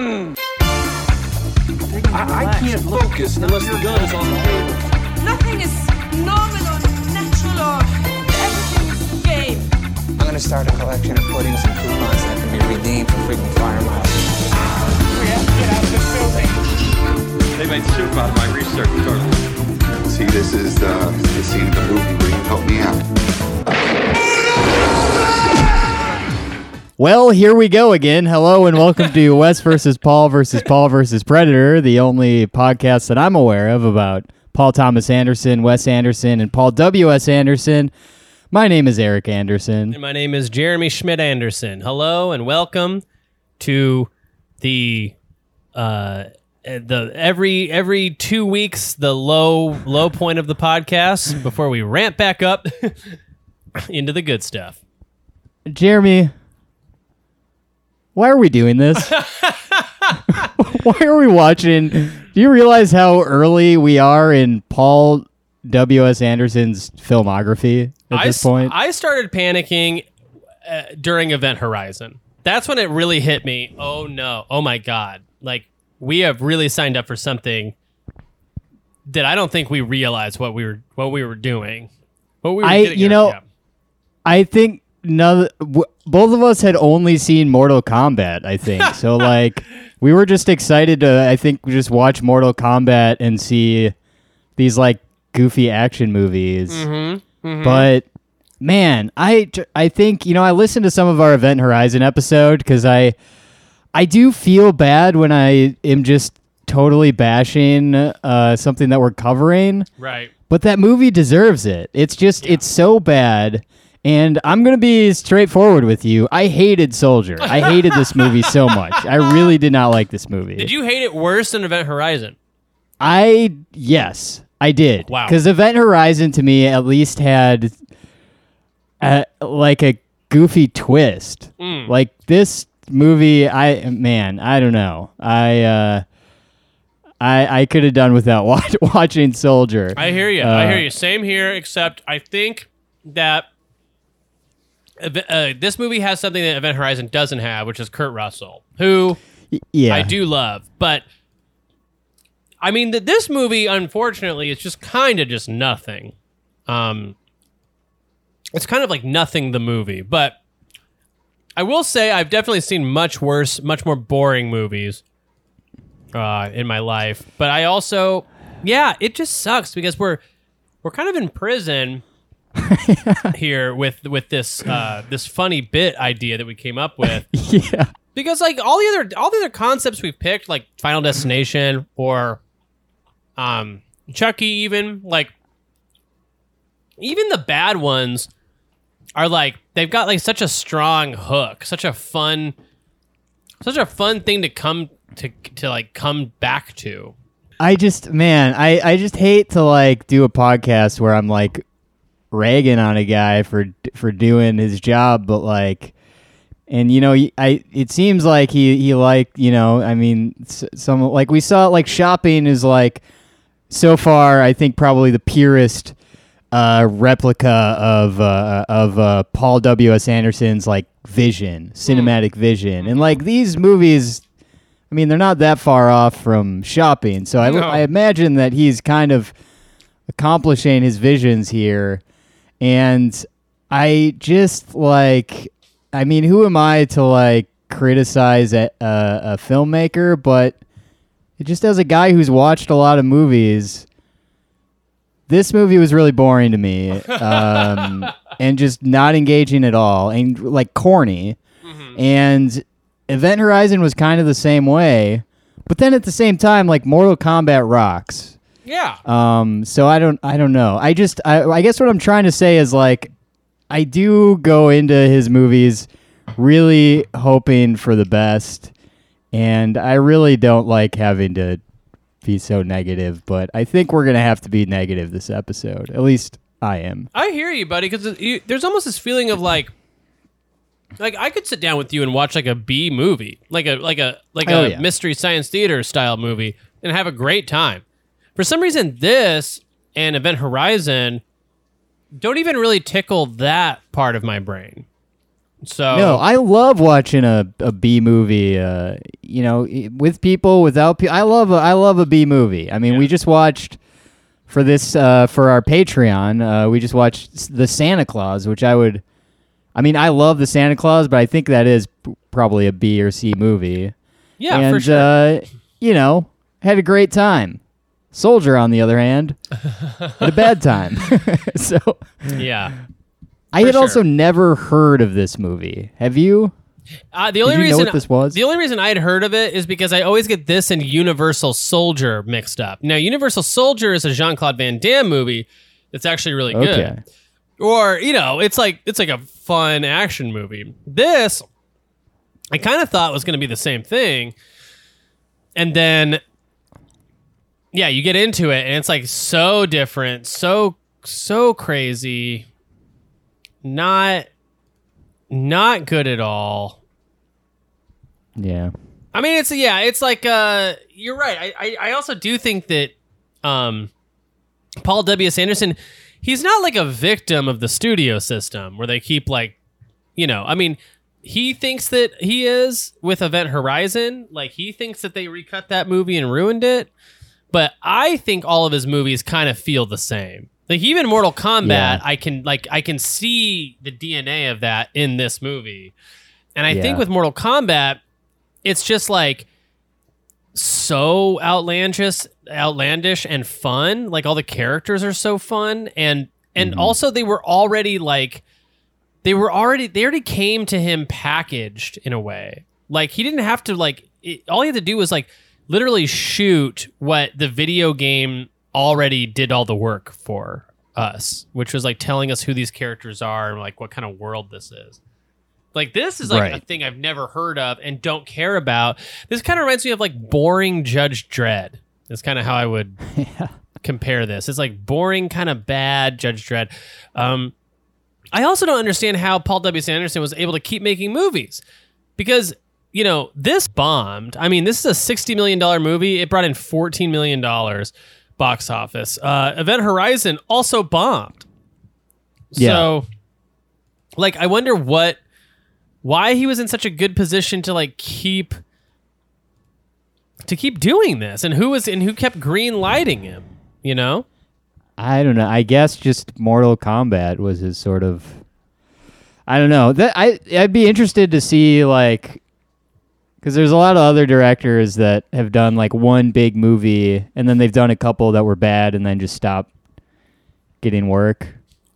gun! I, I can't focus unless the gun is on the table. Nothing is normal or natural or everything is game. I'm gonna start a collection of puddings and coupons that can be redeemed for frequent flyer miles. We have to get out of this building. They made soup out of my research, Charlie. See, this is the, the scene of the movie where you help me out. Well, here we go again. Hello and welcome to Wes versus Paul versus Paul versus Predator, the only podcast that I'm aware of about Paul Thomas Anderson, Wes Anderson, and Paul W.S. Anderson. My name is Eric Anderson. And my name is Jeremy Schmidt Anderson. Hello and welcome to the uh the every every 2 weeks the low low point of the podcast before we ramp back up into the good stuff. Jeremy, why are we doing this? why are we watching? Do you realize how early we are in Paul W.S. Anderson's filmography at I, this point? I started panicking uh, during Event Horizon. That's when it really hit me. Oh no. Oh my god. Like we have really signed up for something that I don't think we realized what we were what we were doing. What we were I- you know, yeah. I think no, w- both of us had only seen Mortal Kombat. I think so. Like we were just excited to. I think just watch Mortal Kombat and see these like goofy action movies. Mm-hmm. But man, I I think you know I listened to some of our Event Horizon episode because I I do feel bad when I am just totally bashing uh, something that we're covering right. but that movie deserves it. It's just it's so bad. And I'm gonna be straightforward with you. I hated Soldier. I hated this movie so much. I really did not like this movie. Did you hate it worse than Event Horizon? I yes, I did. Wow. Because Event Horizon to me at least had a, like a goofy twist. Mm. Like this movie, I man, I don't know. I uh, I I could have done without watch, watching Soldier. I hear you. I Uh, hear you. Same here, except I think that ev- uh, this movie has something that Event Horizon doesn't have, which is Kurt Russell, who yeah, I do love. But I mean, that this movie, unfortunately, is just kind of just nothing. Um, it's kind of like nothing the movie, but I will say I've definitely seen much worse, much more boring movies uh, in my life. But I also, yeah, it just sucks because we're we're kind of in prison here with with this uh, this funny bit idea that we came up with yeah. because like all the other all the other concepts we've picked like final destination or um chucky even like even the bad ones are like they've got like such a strong hook such a fun such a fun thing to come to to like come back to I just man, I I just hate to like do a podcast where I'm like ragging on a guy for for doing his job, but like, and you know, I it seems like he he like you know, I mean, some like we saw like shopping is like so far, I think probably the purest uh, replica of uh, of uh, Paul W S Anderson's like vision, cinematic vision, and like these movies. I mean, they're not that far off from shopping, so I, No. I imagine that he's kind of accomplishing his visions here. And I just like, I mean, who am I to like criticize a, a, a filmmaker? But it just as a guy who's watched a lot of movies, this movie was really boring to me, um, and just not engaging at all, and like corny. And Event Horizon was kind of the same way, but then at the same time, like Mortal Kombat rocks. Yeah Um, so I don't, I don't know. I just, I, I guess what I'm trying to say is like, I do go into his movies really hoping for the best, and I really don't like having to be so negative. But I think we're gonna have to be negative this episode. At least I am. I hear you, buddy. Because there's almost this feeling of like, like I could sit down with you and watch like a B movie, like a like a like Oh, a yeah. mystery science theater style movie, and have a great time. For some reason, this and Event Horizon don't even really tickle that part of my brain. So No, I love watching a, a B movie. Uh, you know, with people, without people. I love a, I love a B movie. I mean, we just watched for this uh, for our Patreon. Uh, we just watched the Santa Claus, which I would. I mean, I love the Santa Claus, but I think that is p- probably a B or C movie. yeah, and for sure. uh, you know, had a great time. Soldier, on the other hand, had a bad time. so yeah. I had sure. also never heard of this movie. Have you? Uh, the only you know reason what this was? the only reason I had heard of it is because I always get this and Universal Soldier mixed up. Now, Universal Soldier is a Jean Claude Van Damme movie It's actually really good. Okay. or you know it's like it's like a fun action movie this i kind of thought was going to be the same thing and then yeah you get into it and it's like so different so so crazy not not good at all Yeah. I mean, it's yeah, it's like uh, you're right. I, I I also do think that um, Paul W. Anderson, he's not like a victim of the studio system where they keep like, you know, I mean, he thinks that he is with Event Horizon. Like he thinks that they recut that movie and ruined it. But I think all of his movies kind of feel the same. Like even Mortal Kombat, Yeah. I can like I can see the DNA of that in this movie. And I Yeah. think with Mortal Kombat, it's just like so outlandish outlandish and fun like all the characters are so fun and and mm-hmm. also they were already like they were already they already came to him packaged in a way like he didn't have to like it, all he had to do was like literally shoot what the video game already did all the work for us which was like telling us who these characters are and like what kind of world this is like this is like a thing I've never heard of and don't care about. This kind of reminds me of like boring Judge Dredd. That's kind of how I would compare this. It's like boring, kind of bad Judge Dredd. Um, I also don't understand how Paul W. S. Anderson was able to keep making movies because you know this bombed. I mean, this is a sixty million dollar movie. It brought in fourteen million dollars box office. Uh, Event Horizon also bombed. Yeah. So, like, I wonder what, why he was in such a good position to like keep, to keep doing this, and who was and who kept green lighting him. You know. I don't know. I guess just Mortal Kombat was his sort of. I don't know. That I I'd be interested to see like, because there's a lot of other directors that have done like one big movie and then they've done a couple that were bad and then just stopped getting work.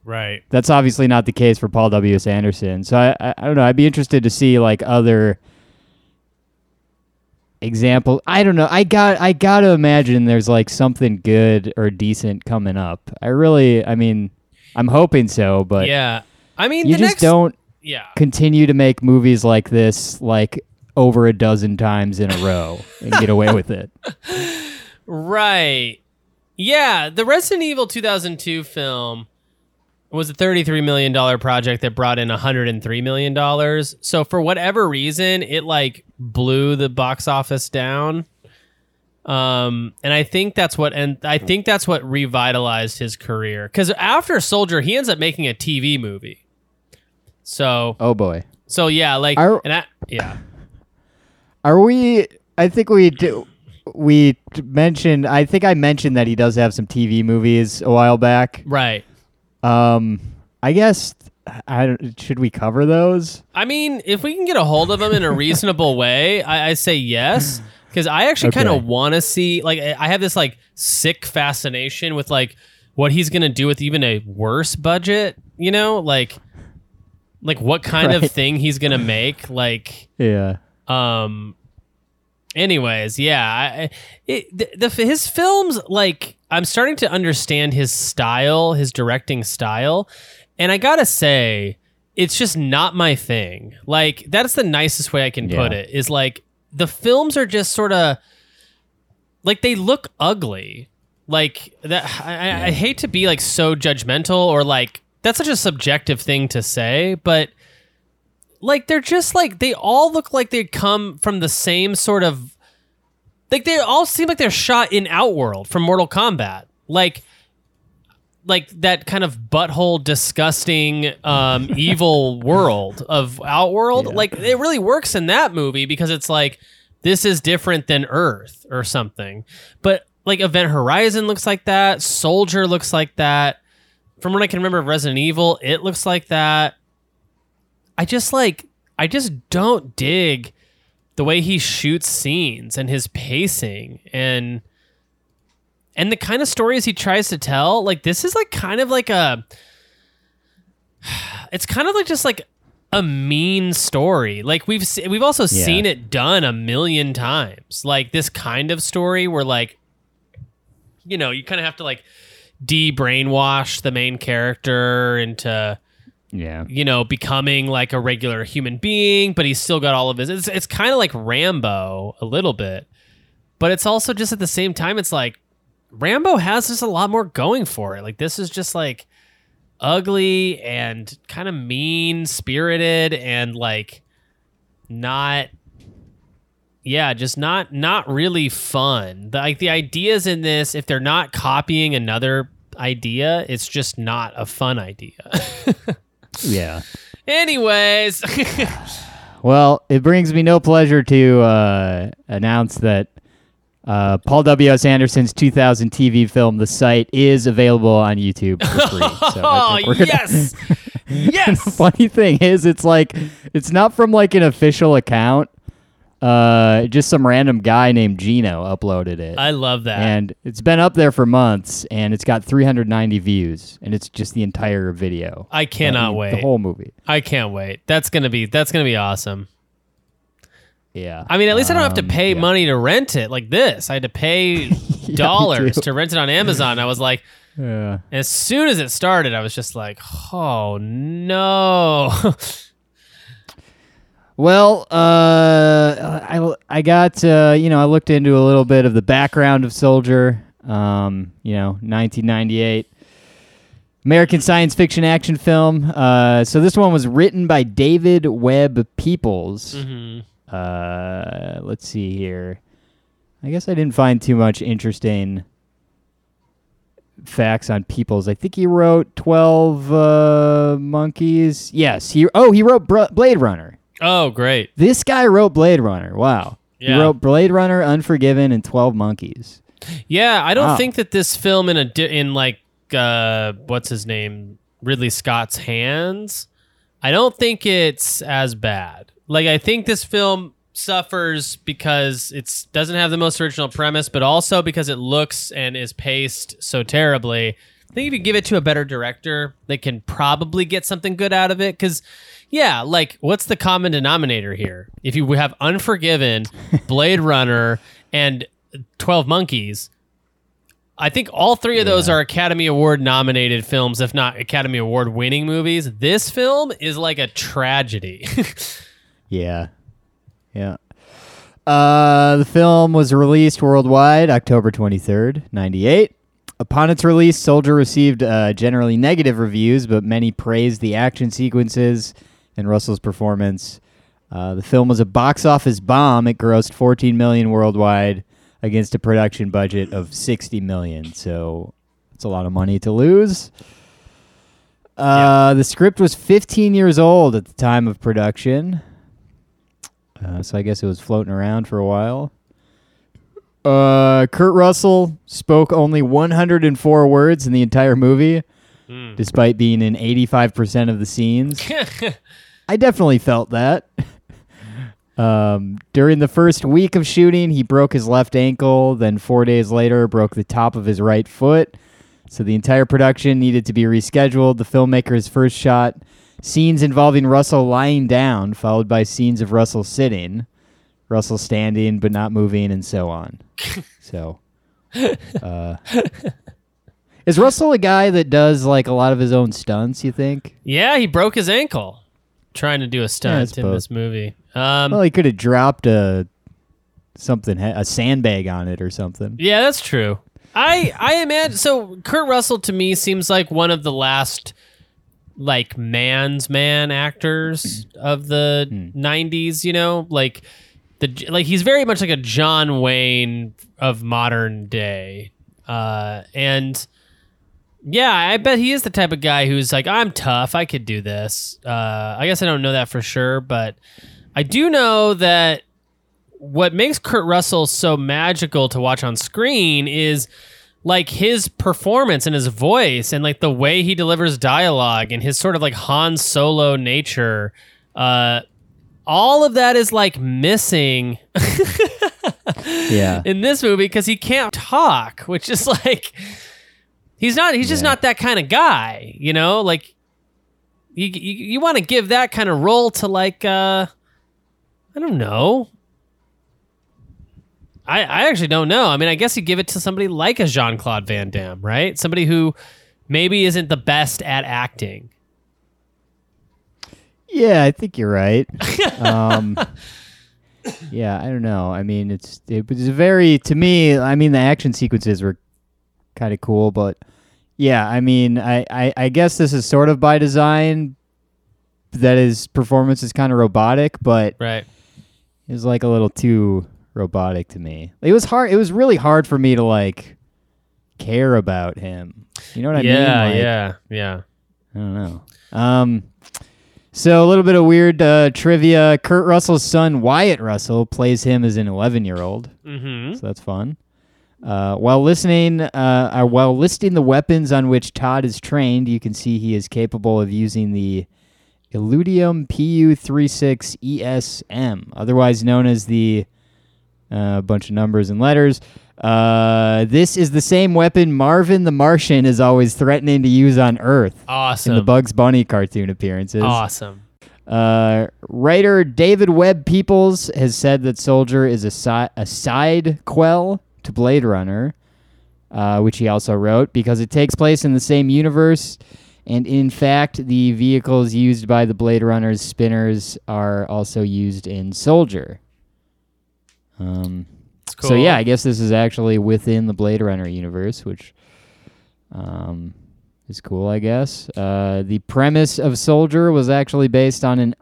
Right. That's obviously not the case for Paul W. S. Anderson. So I, I I don't know. I'd be interested to see like other example. I don't know. I got I got to imagine there's like something good or decent coming up. I really. I mean, I'm hoping so, but yeah. I mean, you the just next, don't Yeah. continue to make movies like this like over a dozen times in a row and get away with it. Right. Yeah, the Resident Evil 2002 film was a $33 million project that brought in $103 million. So for whatever reason, it like blew the box office down. Um, and I think that's what, and I think that's what revitalized his career. Cause after Soldier, he ends up making a TV movie. So, Oh boy. so yeah, like, Are- and I, yeah. Are we? I think we do. We mentioned. I think I mentioned that he does have some TV movies a while back. Right. Um, I guess. I don't, should we cover those? I mean, if we can get a hold of them in a reasonable way, I, I say yes. Because I actually kind of want to see, like, I I have this like sick fascination with like what he's gonna do with even a worse budget. You know, like, like what kind of thing he's gonna make. Like, Yeah. Um. Anyways, yeah, I, it, the, the his films like I'm starting to understand his style, his directing style, and I gotta say, it's just not my thing. Like that's the nicest way I can put it. Is like the films are just sort of like they look ugly. Like that. I, I, I hate to be like so judgmental or like that's such a subjective thing to say, but like they're just like they all look like they come from the same sort of like they all seem like they're shot in Outworld from Mortal Kombat. Like like that kind of butthole disgusting um evil world of outworld. Yeah. like it really works in that movie because it's like this is different than earth or something. But like event horizon looks like that. Soldier looks like that. From what i can remember of resident evil it looks like that i just like i just don't dig the way he shoots scenes and his pacing and and the kind of stories he tries to tell. Like this is like kind of like a it's kind of like just like a mean story. Like we've se- we've also Yeah. seen it done a million times. Like this kind of story where like you know you kind of have to like de-brainwash the main character into Yeah. you know, becoming like a regular human being, but he's still got all of his. It's, it's kind of like Rambo a little bit, but it's also just at the same time, it's like Rambo has just a lot more going for it. Like this is just like ugly and kind of mean spirited and like not yeah just not not really fun the, like the ideas in this if they're not copying another idea it's just not a fun idea Yeah. anyways Well, it brings me no pleasure to uh, announce that uh, Paul W.S. Anderson's 2000 TV film, The Sight, is available on YouTube for free. So oh we're gonna- yes yes Funny thing is, it's like it's not from like an official account. Uh, just some random guy named Gino uploaded it, i love that and it's been up there for months, and it's got 390 views, and it's just the entire video. i cannot mean, wait The whole movie. i can't wait that's gonna be that's gonna be awesome Yeah. I mean, at least I don't have to Um, pay yeah. money to rent it like this. I had to pay dollars to rent it on Amazon. I was like, Yeah. as soon as it started, I was just like, oh no. Well, uh, I, I got, uh, you know, I looked into a little bit of the background of Soldier, um, you know, 1998. American science fiction action film. Uh, so this one was written by David Webb Peoples. Uh, let's see here. I guess I didn't find too much interesting facts on Peoples. I think he wrote 12 uh, Monkeys. Yes, he Oh, he wrote Br- Blade Runner. Oh, great. This guy wrote Blade Runner. Wow. He wrote Blade Runner, Unforgiven, and 12 Monkeys. Yeah, I don't Wow. think that this film in a di- in like uh what's his name Ridley Scott's hands. I don't think it's as bad. Like I think this film suffers because it's doesn't have the most original premise, but also because it looks and is paced so terribly. I think if you give it to a better director, they can probably get something good out of it. Because, yeah, like what's the common denominator here? If you have Unforgiven, Blade Runner, and Twelve Monkeys, I think all three of those are Academy Award nominated films, if not Academy Award winning movies. This film is like a tragedy. Yeah. Yeah. Uh, the film was released worldwide October 23rd, 98. Upon its release, Soldier received uh, generally negative reviews, but many praised the action sequences and Russell's performance. Uh, the film was a box office bomb. It grossed 14 million worldwide against a production budget of 60 million. So it's a lot of money to lose. Uh, The script was 15 years old at the time of production. Uh, so I guess it was floating around for a while. Uh, Kurt Russell spoke only 104 words in the entire movie, despite being in 85% of the scenes. I definitely felt that. um, during the first week of shooting, he broke his left ankle. Then four days later, broke the top of his right foot. So the entire production needed to be rescheduled. The filmmakers first shot scenes involving Russell lying down, followed by scenes of Russell sitting, Russell standing but not moving, and so on. so, uh, is Russell a guy that does like a lot of his own stunts? You think? yeah, he broke his ankle trying to do a stunt in suppose. this movie. Um, Well, he could have dropped a something, a sandbag on it or something. Yeah, that's true. I I imagine so. Kurt Russell to me seems like one of the last like man's man actors of the '90s. You know, like the like he's very much like a John Wayne of modern day, uh, and Yeah, I bet he is the type of guy who's like, I'm tough. I could do this. Uh, I guess I don't know that for sure, but I do know that what makes Kurt Russell so magical to watch on screen is like his performance and his voice and like the way he delivers dialogue and his sort of like Han Solo nature. Uh, all of that is like missing Yeah. in this movie because he can't talk, which is like he's not he's just Yeah. not that kind of guy, you know? Like you you, you want to give that kind of role to like uh I don't know. I I actually don't know. I mean, I guess you give it to somebody like a Jean-Claude Van Damme, right? Somebody who maybe isn't the best at acting. Yeah, I think you're right. um, yeah, I don't know. I mean, it's it was very to me. I mean, the action sequences were kind of cool, but yeah, I mean, I, I I guess this is sort of by design. That his performance is kind of robotic, but Right. it was like a little too robotic to me. It was hard. It was really hard for me to like care about him. You know what I mean? yeah, Like, yeah, yeah. I don't know. Um, so a little bit of weird uh, trivia. Kurt Russell's son Wyatt Russell plays him as an 11 year old, Mhm. so that's fun. Uh, while listening, uh, uh, while listing the weapons on which Todd is trained, you can see he is capable of using the Illudium PU36 ESM, E otherwise known as the uh, bunch of numbers and letters. Uh, this is the same weapon Marvin the Martian is always threatening to use on Earth Awesome. in the Bugs Bunny cartoon appearances. awesome. Uh, writer David Webb Peoples has said that Soldier is a, si- a sidequel to Blade Runner, uh, which he also wrote, because it takes place in the same universe. And in fact, the vehicles used by the Blade Runner's spinners are also used in Soldier. Um, cool. so yeah, I guess this is actually within the Blade Runner universe, which um, is cool. I guess uh, the premise of Soldier was actually based on an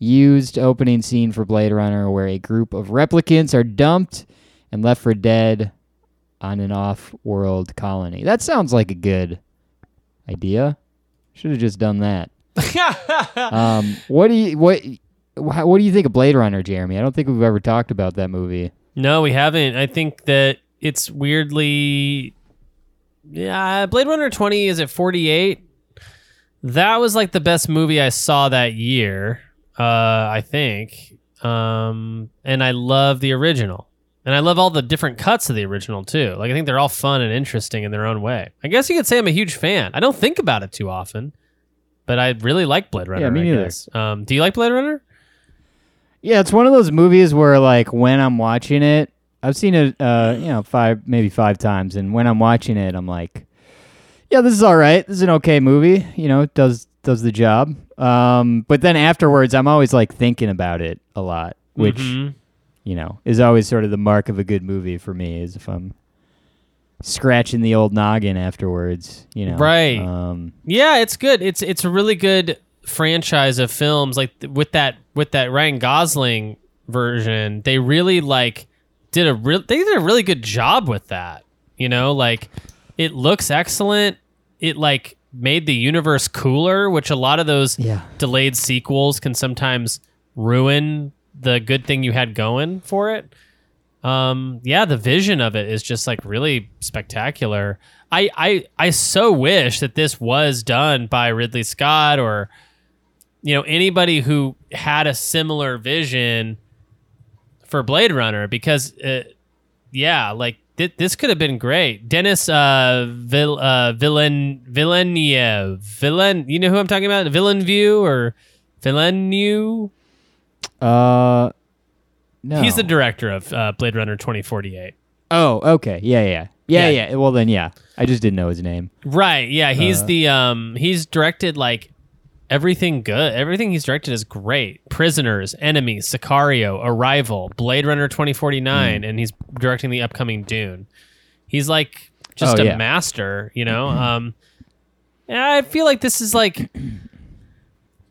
unused opening scene for Blade Runner, where a group of replicants are dumped and left for dead on an off-world colony. That sounds like a good idea. Should have just done that. um, what do you what? What do you think of Blade Runner, Jeremy? I don't think we've ever talked about that movie. No, we haven't. I think that it's weirdly. Yeah, Blade Runner 20 is at 48. That was like the best movie I saw that year, uh, I think. Um, and I love the original. And I love all the different cuts of the original too. Like I think they're all fun and interesting in their own way. I guess you could say I'm a huge fan. I don't think about it too often, but I really like Blade Runner. Yeah, me I neither. guess. Um, do you like Blade Runner? Yeah, it's one of those movies where like when I'm watching it, I've seen it uh, you know, five maybe five times and when I'm watching it, I'm like yeah, this is all right. This is an okay movie, you know, it does does the job. Um, but then afterwards, I'm always like thinking about it a lot, which Mhm. You know, is always sort of the mark of a good movie for me is if I'm scratching the old noggin afterwards, you know. Right. Um, Yeah, it's good. It's it's a really good franchise of films. Like with that with that Ryan Gosling version, they really like did a real they did a really good job with that. You know, like it looks excellent. It like made the universe cooler, which a lot of those Yeah. delayed sequels can sometimes ruin the good thing you had going for it. Um, yeah, the vision of it is just like really spectacular. I, I, I so wish that this was done by Ridley Scott or, you know, anybody who had a similar vision for Blade Runner because, uh, yeah, like th- this could have been great. Denis uh, Vill- uh, Villen Villeneuve, Villen, you know who I'm talking about? Villeneuve or Villeneuve? Uh, no. He's the director of uh, Blade Runner 2048. Oh, okay. Yeah, yeah. Yeah, Yeah. yeah. Well, then, yeah. I just didn't know his name. Right. Yeah. Uh, He's the um. He's directed like everything good. Everything he's directed is great. Prisoners, Enemies, Sicario, Arrival, Blade Runner 2049, Hmm. and he's directing the upcoming Dune. He's like just Oh, a yeah. master. You know. um. I feel like this is like.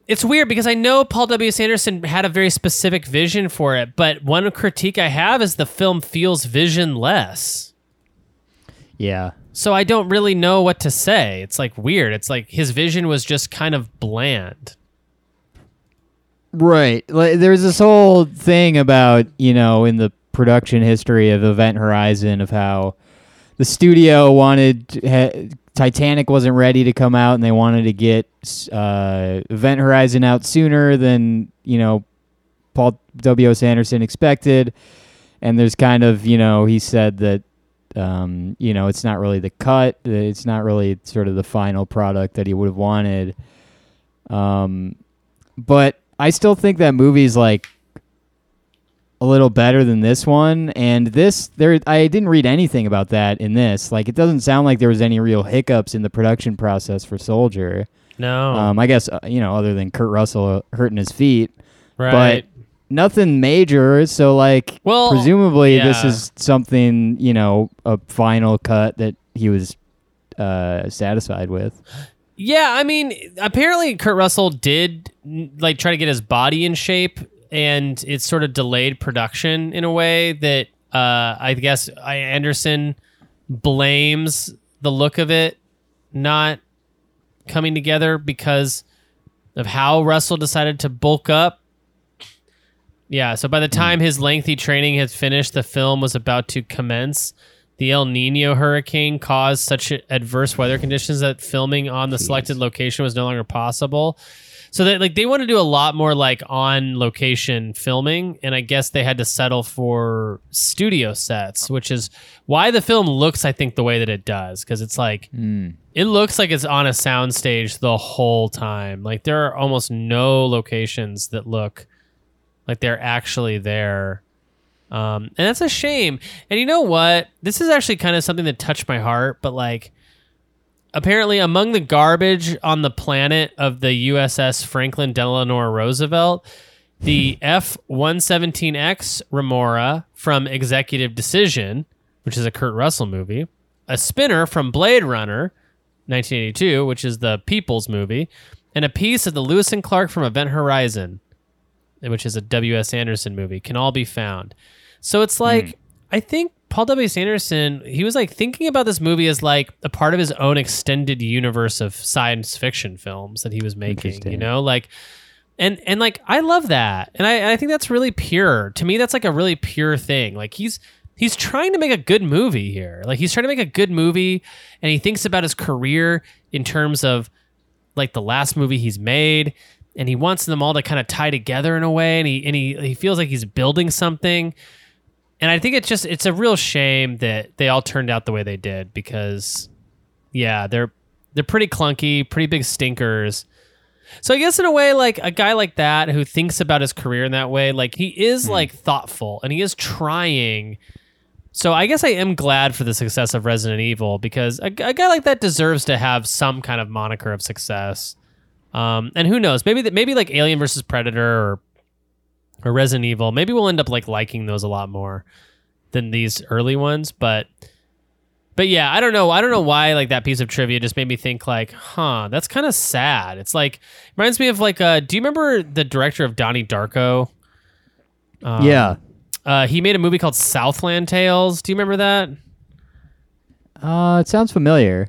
It's weird because I know Paul W. Anderson had a very specific vision for it, but one critique I have is the film feels visionless. Yeah. So I don't really know what to say. It's like weird. It's like his vision was just kind of bland. Right. Like, there's this whole thing about, you know, in the production history of Event Horizon of how the studio wanted to ha- Titanic wasn't ready to come out and they wanted to get uh, Event Horizon out sooner than, you know, Paul W.S. Anderson expected. And there's kind of, you know, he said that um, you know, it's not really the cut. It's not really sort of the final product that he would have wanted. Um, but I still think that movie's like a little better than this one. And this, there, I didn't read anything about that in this. Like, it doesn't sound like there was any real hiccups in the production process for Soldier. No. Um, I guess uh, you know, other than Kurt Russell hurting his feet, right. but nothing major. So like, Well, presumably this is something you know, a final cut that he was uh, satisfied with. Yeah, I mean, apparently Kurt Russell did like try to get his body in shape, and it sort of delayed production in a way that uh, I guess I, Anderson blames the look of it not coming together because of how Russell decided to bulk up. Yeah, so by the time his lengthy training had finished, the film was about to commence. The El Nino hurricane caused such adverse weather conditions that filming on the selected location was no longer possible. So they like they want to do a lot more like on location filming, and I guess they had to settle for studio sets, which is why the film looks, I think, the way that it does, because it's like it looks like it's on a soundstage the whole time. Like there are almost no locations that look like they're actually there. Um, and that's a shame. And you know what? This is actually kind of something that touched my heart, but like apparently among the garbage on the planet of the USS Franklin Delano Roosevelt, the F 117X Remora from Executive Decision, which is a Kurt Russell movie, a spinner from Blade Runner 1982, which is the People's movie, and a piece of the Lewis and Clark from Event Horizon, which is a W.S. Anderson movie, can all be found. So it's like, hmm. I think Paul W.S. Anderson, he was like thinking about this movie as like a part of his own extended universe of science fiction films that he was making, you know, like, and, and like, I love that. And I, I think that's really pure. To me, that's like a really pure thing. Like, he's, he's trying to make a good movie here. Like, he's trying to make a good movie and he thinks about his career in terms of like the last movie he's made and he wants them all to kind of tie together in a way and he and he, he feels like he's building something and i think it's just it's a real shame that they all turned out the way they did because yeah they're they're pretty clunky pretty big stinkers so i guess in a way like a guy like that who thinks about his career in that way like he is like thoughtful and he is trying so I guess I am glad for the success of Resident Evil because a, a guy like that deserves to have some kind of moniker of success. Um, and who knows? Maybe that maybe like Alien versus Predator or or Resident Evil. Maybe we'll end up like liking those a lot more than these early ones. But but yeah, I don't know. I don't know why like that piece of trivia just made me think like, huh, that's kind of sad. It's like reminds me of like uh, do you remember the director of Donnie Darko? Um, yeah. Uh, he made a movie called Southland Tales. Do you remember that? Uh, it sounds familiar.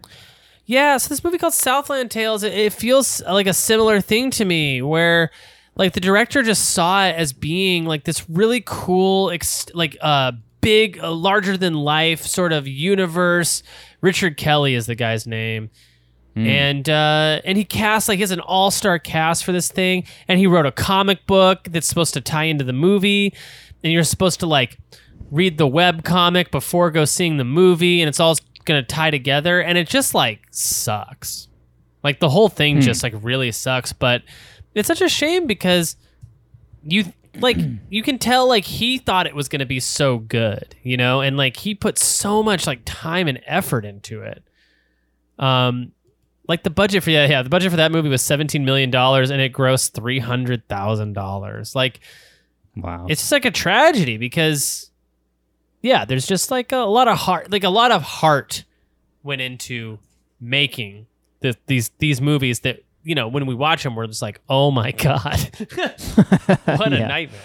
Yeah, so this movie called Southland Tales, it, it feels like a similar thing to me where like the director just saw it as being like this really cool ex- like uh big uh, larger than life sort of universe. Richard Kelly is the guy's name. And uh, and he cast like he has an all star cast for this thing, and he wrote a comic book that's supposed to tie into the movie, and you're supposed to like read the web comic before go seeing the movie, and it's all gonna tie together, and it just like sucks. Like the whole thing just like really sucks, but it's such a shame because you like you can tell like he thought it was gonna be so good, you know, and like he put so much like time and effort into it. Um, like the budget for yeah, yeah, the budget for that movie was seventeen million dollars, and it grossed three hundred thousand dollars. Like Wow. it's just like a tragedy because yeah there's just like a lot of heart like a lot of heart went into making the, these these movies that you know when we watch them we're just like oh my god what a Yeah. nightmare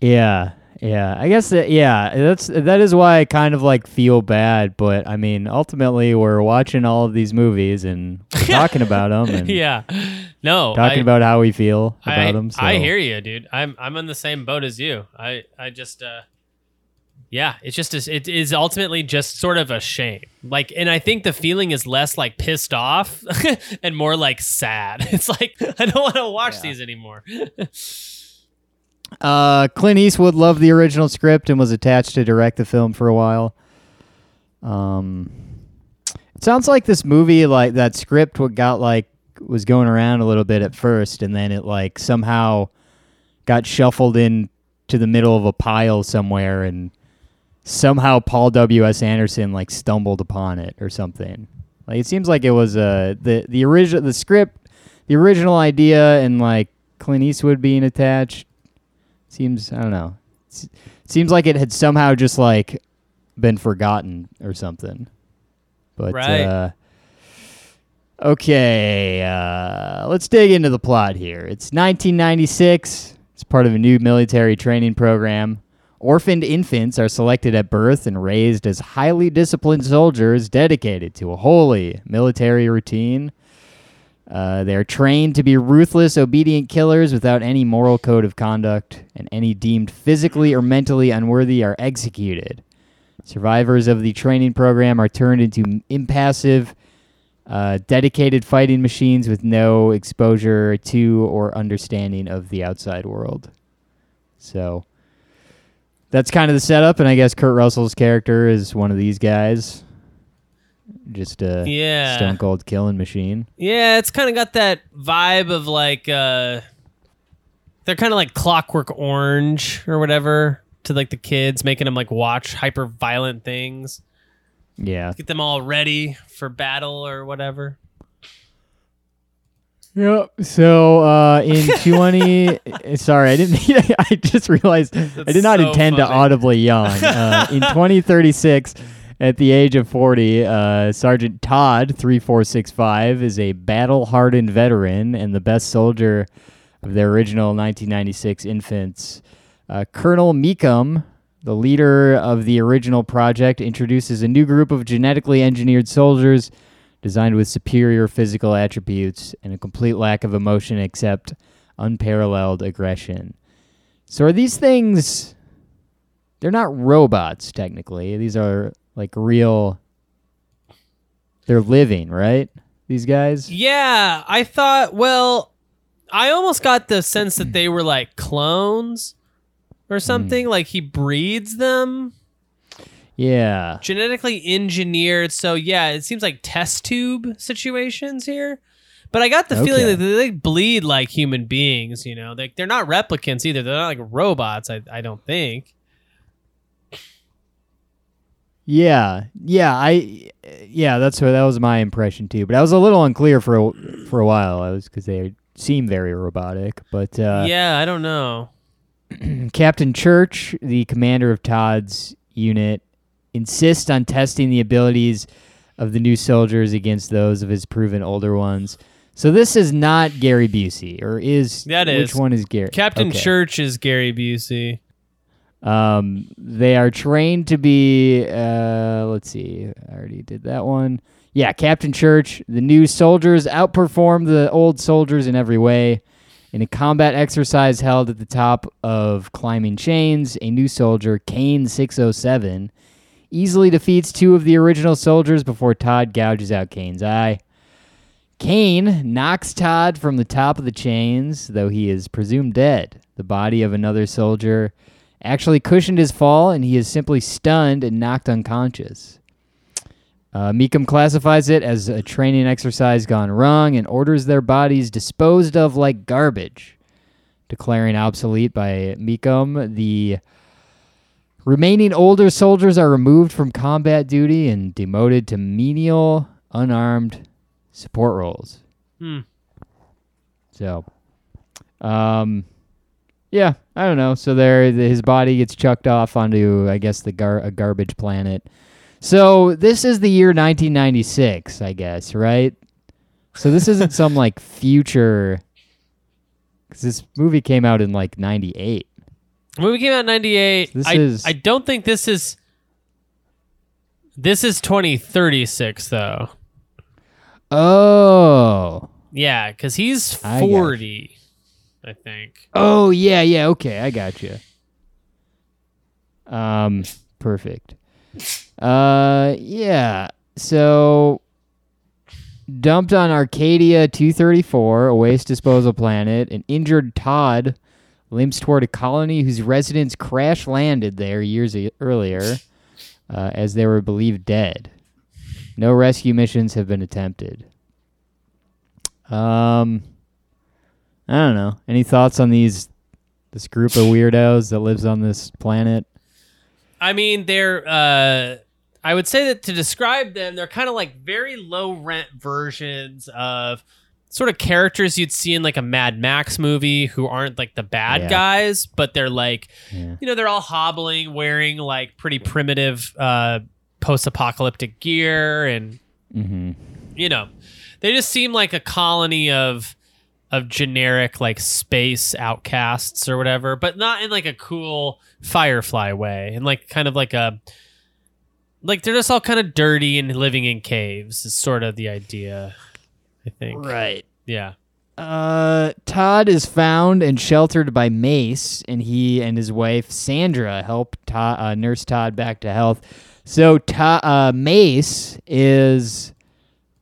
Yeah. Yeah, I guess that yeah, that's that is why I kind of like feel bad, but I mean, ultimately we're watching all of these movies and talking about them and yeah. No. talking I, about how we feel I, about them. So. I hear you, dude. I'm I'm in the same boat as you. I I just uh yeah, it's just a, it is ultimately just sort of a shame. Like and I think the feeling is less like pissed off and more like sad. It's like I don't want to watch these anymore. Uh, Clint Eastwood loved the original script and was attached to direct the film for a while. Um, it sounds like this movie, like that script, what got like was going around a little bit at first, and then it like somehow got shuffled in to the middle of a pile somewhere, and somehow Paul W S Anderson like stumbled upon it or something. Like it seems like it was uh, the the original the script, the original idea, and like Clint Eastwood being attached seems I don't know. S- seems like it had somehow just like been forgotten or something. But Right. uh Okay, uh let's dig into the plot here. It's 1996. It's part of a new military training program. Orphaned infants are selected at birth and raised as highly disciplined soldiers dedicated to a holy military routine. Uh, they are trained to be ruthless, obedient killers without any moral code of conduct, and any deemed physically or mentally unworthy are executed. Survivors of the training program are turned into impassive, uh, dedicated fighting machines with no exposure to or understanding of the outside world. So that's kind of the setup, and I guess Kurt Russell's character is one of these guys. Just a Yeah. stone cold killing machine. Yeah, it's kind of got that vibe of like uh they're kind of like clockwork orange or whatever to like the kids making them like watch hyper violent things. Yeah. Get them all ready for battle or whatever. Yep. So uh, in 20, sorry, I didn't. I just realized I did not so intend to audibly yawn. Uh, in 2036, at the age of 40, uh, Sergeant Todd 3465 is a battle-hardened veteran and the best soldier of the original 1996 infants. Uh, Colonel Mekum, the leader of the original project, introduces a new group of genetically engineered soldiers designed with superior physical attributes and a complete lack of emotion except unparalleled aggression. So are these things they're not robots technically. These are like real they're living, right? These guys? Yeah, I thought, well, I almost got the sense that they were like clones or hmm. something. Like he breeds them, Yeah. genetically engineered. So yeah, it seems like test tube situations here. But I got the feeling that they bleed like human beings. You know, they they're not replicants either. They're not like robots. I I don't think. Yeah, yeah, I, yeah, that's what that was my impression too. But I was a little unclear for a, for a while. I was because they seem very robotic. But uh, yeah, I don't know. Captain Church, the commander of Todd's unit, insists on testing the abilities of the new soldiers against those of his proven older ones. So this is not Gary Busey, or is That which one is Gary? Captain Okay. Church is Gary Busey. Um, they are trained to be. Uh, let's see. I already did that one. Yeah, Captain Church. The new soldiers outperform the old soldiers in every way. In a combat exercise held at the top of climbing chains, a new soldier, Caine 607, easily defeats two of the original soldiers before Todd gouges out Caine's eye. Caine knocks Todd from the top of the chains, though he is presumed dead. The body of another soldier actually cushioned his fall, and he is simply stunned and knocked unconscious. Uh, Mekum classifies it as a training exercise gone wrong and orders their bodies disposed of like garbage, declaring obsolete by Mekum. The remaining older soldiers are removed from combat duty and demoted to menial, unarmed support roles. Hmm. So, um, yeah, I don't know. So there, his body gets chucked off onto, I guess, the gar- a garbage planet. So this is the year 1996, I guess, right? So this isn't some like future, because this movie came out in like '98. The movie came out in 98. This I, is- I don't think this is. This is 2036, though. Oh. Yeah, because he's I got 40, I think. Oh yeah, yeah. Okay, I got you. Um, perfect. Uh, yeah. So, dumped on Arcadia 234, a waste disposal planet, an injured Todd limps toward a colony whose residents crash landed there years earlier, uh, as they were believed dead. No rescue missions have been attempted. Um, I don't know. Any thoughts on these this group of weirdos that lives on this planet? I mean, they're. Uh, I would say that to describe them, they're kind of like very low rent versions of sort of characters you'd see in like a Mad Max movie who aren't like the bad Yeah. guys, but they're like, Yeah. you know, they're all hobbling, wearing like pretty primitive uh, post apocalyptic gear and Mm-hmm. you know, they just seem like a colony of of generic like space outcasts or whatever, but not in like a cool Firefly way, and like kind of like a like they're just all kind of dirty and living in caves. Is sort of the idea, I think. Right. Yeah. Uh, Todd is found and sheltered by Mace, and he and his wife Sandra help Todd, uh, nurse Todd back to health. So, Todd, uh, Mace is,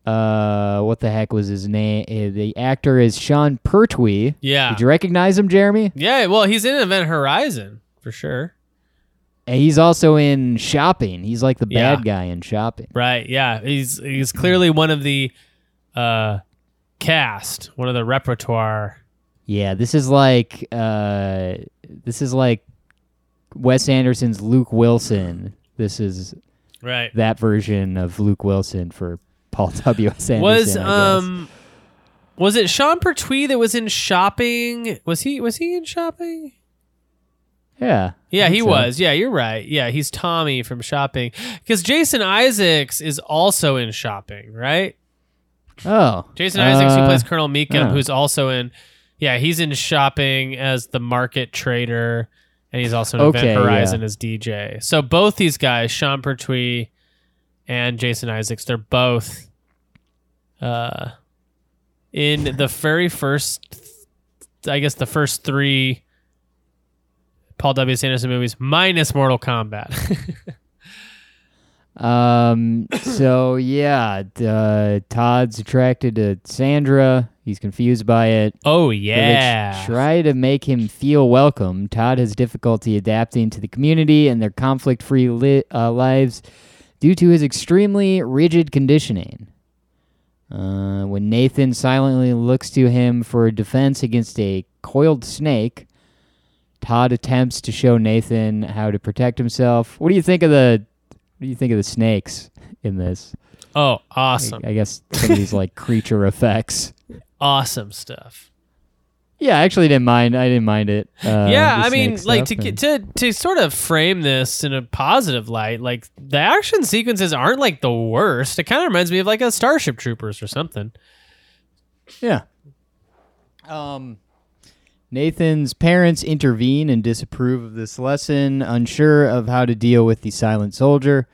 uh, what the heck was his name? Uh, the actor is Sean Pertwee. Yeah. Did you recognize him, Jeremy? Yeah. Well, he's in Event Horizon for sure. And he's also in Shopping. He's like the Yeah. bad guy in Shopping. Right. Yeah. He's he's clearly one of the uh cast, one of the repertoire. Yeah, this is like uh, this is like Wes Anderson's Luke Wilson. This is Right. that version of Luke Wilson for Paul W. S. Anderson. was um was it Sean Pertwee that was in shopping? Was he was he in shopping? yeah, Yeah, he so. was. Yeah, you're right. Yeah, he's Tommy from shopping. Because Jason Isaacs is also in shopping, right? Oh, Jason Isaacs, who uh, plays Colonel Mekum, who's also in yeah, he's in shopping as the market trader, and he's also in Okay, Event Horizon yeah. as DJ. So both these guys, Sean Pertwee and Jason Isaacs, they're both uh in the very first I guess the first three Paul W. S. Anderson movies minus Mortal Kombat. Um. So yeah, uh, Todd's attracted to Sandra. He's confused by it. oh they yeah. try to make him feel welcome. Todd has difficulty adapting to the community and their conflict-free li- uh, lives due to his extremely rigid conditioning. Uh, when Nathan silently looks to him for defense against a coiled snake, Todd attempts to show Nathan how to protect himself. What do you think of the? What do you think of the snakes in this? oh, awesome. I guess some of these like creature effects. awesome stuff. Yeah, I actually didn't mind. I didn't mind it. Uh, yeah, I mean, like to and- to to sort of frame this in a positive light, like the action sequences aren't like the worst. It kind of reminds me of like a Starship Troopers or something. yeah. Um, Nathan's parents intervene and disapprove of this lesson, unsure of how to deal with the silent soldier.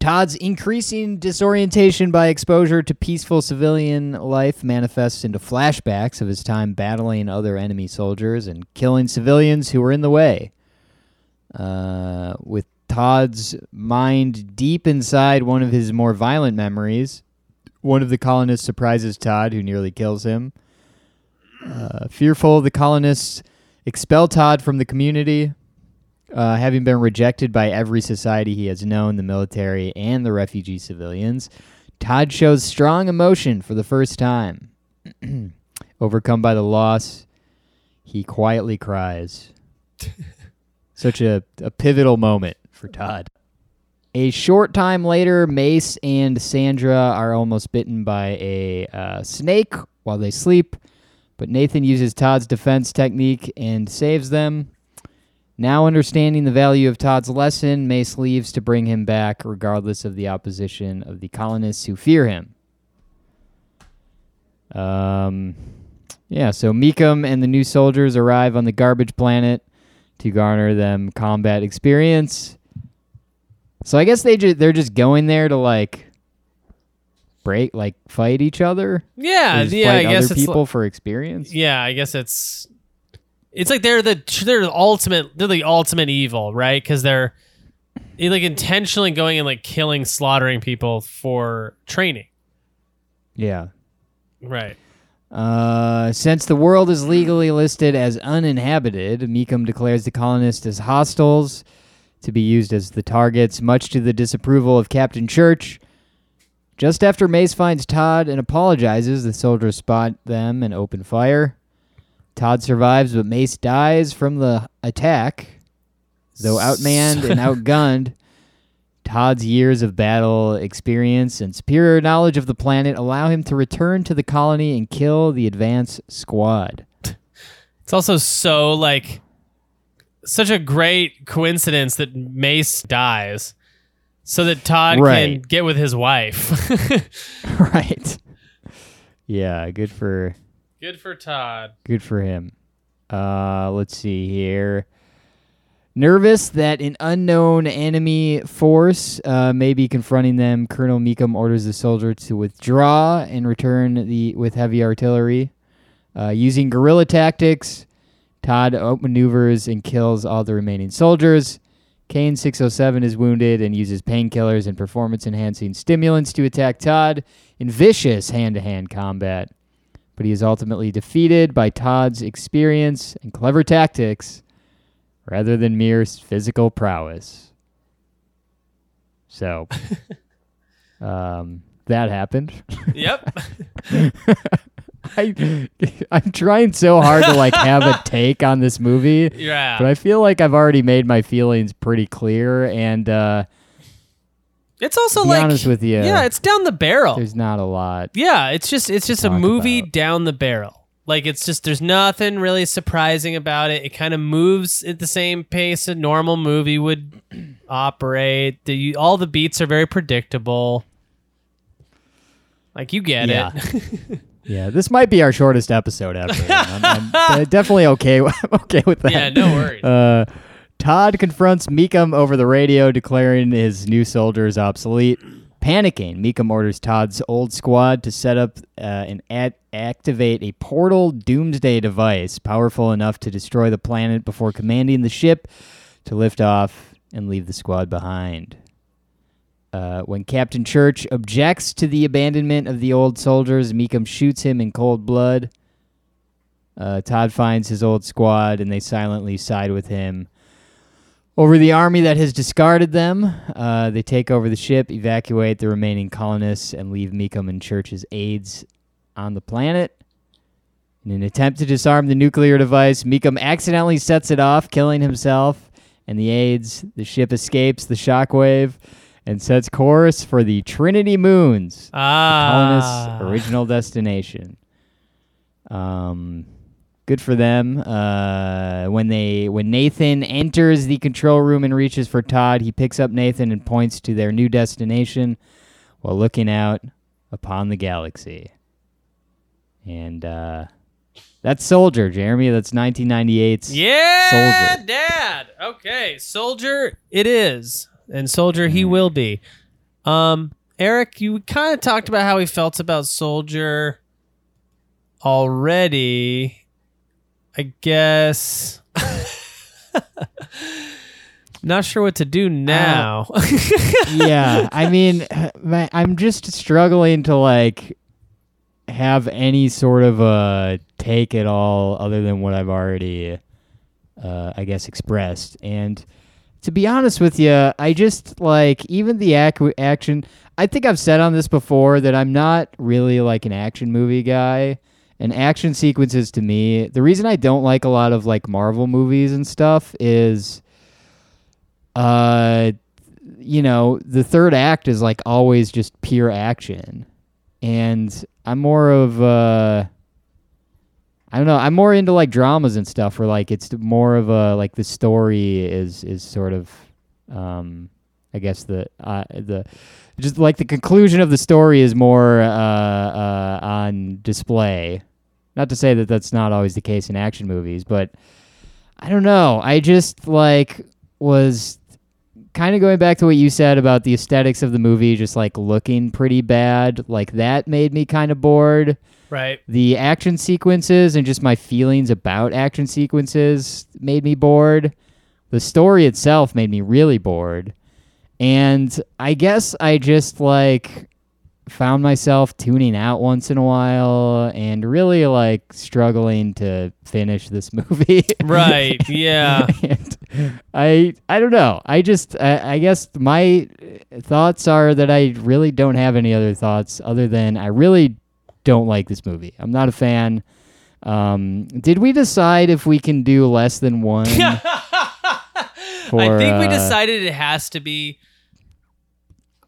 Todd's increasing disorientation by exposure to peaceful civilian life manifests into flashbacks of his time battling other enemy soldiers and killing civilians who were in the way. Uh, with Todd's mind deep inside one of his more violent memories, one of the colonists surprises Todd, who nearly kills him. Uh, fearful, the colonists expel Todd from the community, uh, having been rejected by every society he has known, the military and the refugee civilians. Todd shows strong emotion for the first time. Overcome by the loss, he quietly cries. Such a, a pivotal moment for Todd. A short time later, Mace and Sandra are almost bitten by a uh, snake while they sleep, but Nathan uses Todd's defense technique and saves them. Now, understanding the value of Todd's lesson, Mace leaves to bring him back, regardless of the opposition of the colonists who fear him. Um, yeah, so Mekum and the new soldiers arrive on the garbage planet, to garner them combat experience. So I guess they ju- they're just going there to like break like fight each other. Yeah, yeah. I guess people for experience. yeah. I guess it's it's like they're the they're the ultimate they're the ultimate evil, right? Because they're like intentionally going and like killing, slaughtering people for training. Yeah. Right. Uh, since the world is legally listed as uninhabited, Mekum declares the colonists as hostiles to be used as the targets, much to the disapproval of Captain Church. Just after Mace finds Todd and apologizes, the soldiers spot them and open fire. Todd survives, but Mace dies from the attack. Though outmanned and outgunned, Todd's years of battle experience and superior knowledge of the planet allow him to return to the colony and kill the advance squad. It's also so like such a great coincidence that Mace dies, so that Todd can get with his wife. right. Yeah, good for Good for Todd. good for him. Uh let's see here. Nervous that an unknown enemy force uh, may be confronting them, Colonel Mekum orders the soldier to withdraw and return the with heavy artillery. Uh, using guerrilla tactics, Todd outmaneuvers and kills all the remaining soldiers. Caine 607 is wounded and uses painkillers and performance enhancing stimulants to attack Todd in vicious hand to hand combat. But he is ultimately defeated by Todd's experience and clever tactics rather than mere physical prowess. So, um, that happened. Yep. I, I'm trying so hard to like have a take on this movie, yeah. but I feel like I've already made my feelings pretty clear, and uh, It's also be like honest with you, yeah, it's down the barrel. there's not a lot. Yeah, it's just it's just a movie about. down the barrel. Like it's just there's nothing really surprising about it. It kind of moves at the same pace a normal movie would operate. The you- all the beats are very predictable. Like you get Yeah. it. Yeah, this might be our shortest episode ever. I'm, I'm, definitely okay. I'm okay with that. yeah, no worries. Uh, Todd confronts Mekum over the radio, declaring his new soldiers obsolete. Panicking, Mekum orders Todd's old squad to set up uh, and at- activate a portal doomsday device powerful enough to destroy the planet before commanding the ship to lift off and leave the squad behind. Uh, when Captain Church objects to the abandonment of the old soldiers, Mekum shoots him in cold blood. Uh, Todd finds his old squad and they silently side with him. Over the army that has discarded them, uh, they take over the ship, evacuate the remaining colonists, and leave Mekum and Church's aides on the planet. In an attempt to disarm the nuclear device, Mekum accidentally sets it off, killing himself and the aides. The ship escapes the shockwave and sets course for the Trinity Moons ah, colonists' original destination. Um, good for them. Uh, when they when Nathan enters the control room and reaches for Todd, he picks up Nathan and points to their new destination while looking out upon the galaxy. And uh, that's Soldier, Jeremy. That's 1998's yeah, Soldier. Dad. Okay, soldier. It is, and soldier he Mm-hmm. will be. Um, Eric, you kind of talked about how he felt about soldier already. I guess. Not sure what to do now. yeah, I mean, I'm just struggling to like have any sort of a take at all other than what I've already, uh, I guess, expressed. And to be honest with you, I just like even the ac- action. I think I've said on this before that I'm not really like an action movie guy. And action sequences to me, the reason I don't like a lot of like Marvel movies and stuff is uh you know the third act is like always just pure action and i'm more of uh i don't know i'm more into like dramas and stuff where like it's more of a like the story is is sort of um i guess the uh the just like the conclusion of the story is more uh uh on display not to say that that's not always the case in action movies but I don't know. I just like was kind of going back to what you said about the aesthetics of the movie just like looking pretty bad. Like that made me kind of bored. Right. The action sequences and just my feelings about action sequences made me bored. The story itself made me really bored. And I guess I just like found myself tuning out once in a while and really like struggling to finish this movie. Right. Yeah. and I I don't know. I just I, I guess my thoughts are that I really don't have any other thoughts other than I really don't like this movie. I'm not a fan. Um, did we decide if we can do less than one? for, I think we uh, decided it has to be.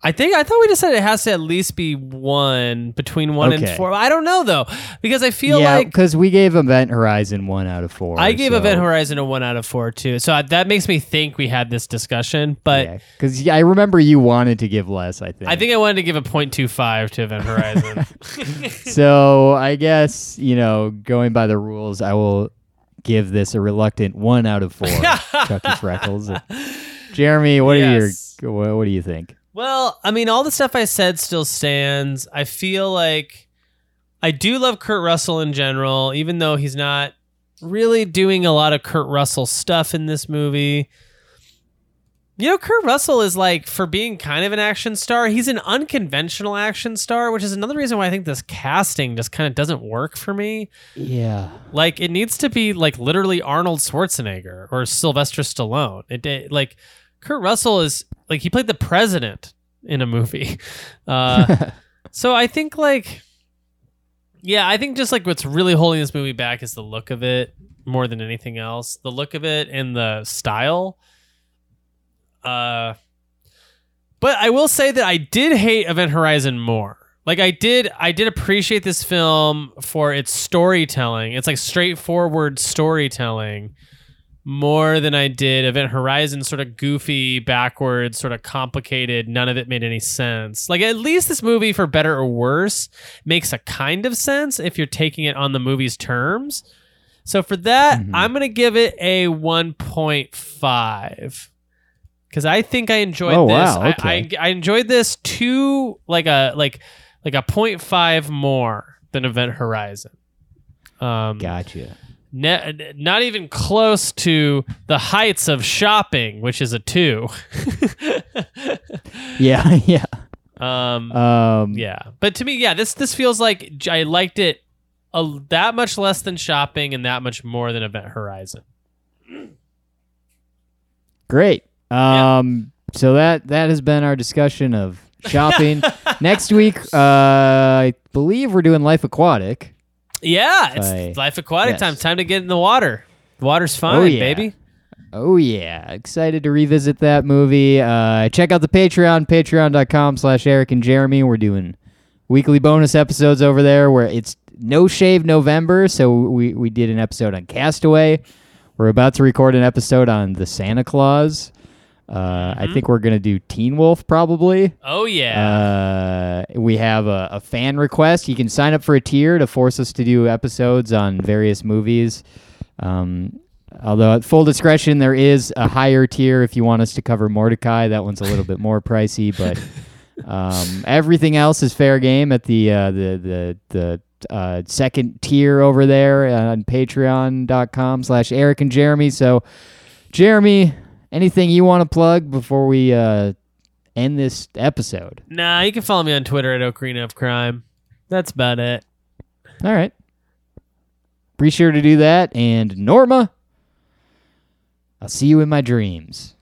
I think I thought we decided it has to at least be one between one and four. I don't know though because I feel yeah, like because we gave Event Horizon one out of four. I gave so- Event Horizon a one out of four too. So I- that makes me think we had this discussion, but because I remember you wanted to give less. I think. I think I wanted to give a 0.25 to Event Horizon. so. I guess you know, going by the rules, I will give this a reluctant one out of four. Chucky Freckles. Jeremy, what Yes. are your what, what do you think? Well, I mean, all the stuff I said still stands. I feel like I do love Kurt Russell in general, even though he's not really doing a lot of Kurt Russell stuff in this movie. You know, Kurt Russell is like, for being kind of an action star, he's an unconventional action star, which is another reason why I think this casting just kind of doesn't work for me. Yeah. Like, it needs to be like literally Arnold Schwarzenegger or Sylvester Stallone. It, it like Kurt Russell is like he played the president in a movie. Uh, so I think like, yeah, I think just like what's really holding this movie back is the look of it more than anything else. The look of it and the style. Uh, but I will say that I did hate Event Horizon more. Like I did, I did appreciate this film for its storytelling. It's like straightforward storytelling more than I did Event Horizon, sort of goofy, backwards, sort of complicated. None of it made any sense. Like at least this movie, for better or worse, makes a kind of sense if you're taking it on the movie's terms. So for that, I'm gonna give it a 1.5 because I think I enjoyed Oh, this. wow, I- okay. I, I enjoyed this two like a like like a 0.5 more than Event Horizon. Um, Gotcha. Ne- not even close to the heights of shopping, which is a two. Yeah. Yeah. um, Um, yeah, but to me, yeah, this this feels like I liked it a, that much less than shopping and that much more than Event Horizon. Great. Um, so that that has been our discussion of shopping. Next week, uh, I believe we're doing Life Aquatic. Yeah, it's Bye. life aquatic Yes. time. Time to get in the water. The water's fine, Oh, yeah. baby. Oh yeah, excited to revisit that movie. Uh, check out the Patreon, patreon.com slash Eric and Jeremy. We're doing weekly bonus episodes over there where it's no shave November. So we, we did an episode on Castaway. We're about to record an episode on the Santa Claus. Uh, I think we're going to do Teen Wolf probably. Oh yeah. Uh, we have a, a fan request. You can sign up for a tier to force us to do episodes on various movies. Um, although, at full discretion, there is a higher tier if you want us to cover Mordecai. That one's a little bit more pricey, but um, everything else is fair game at the uh, the the the uh, second tier over there on Patreon.com slash Eric and Jeremy. So, Jeremy, anything you want to plug before we uh, end this episode? nah, you can follow me on Twitter at Ocarina of Crime. That's about it. All right. Be sure to do that. And Norma, I'll see you in my dreams.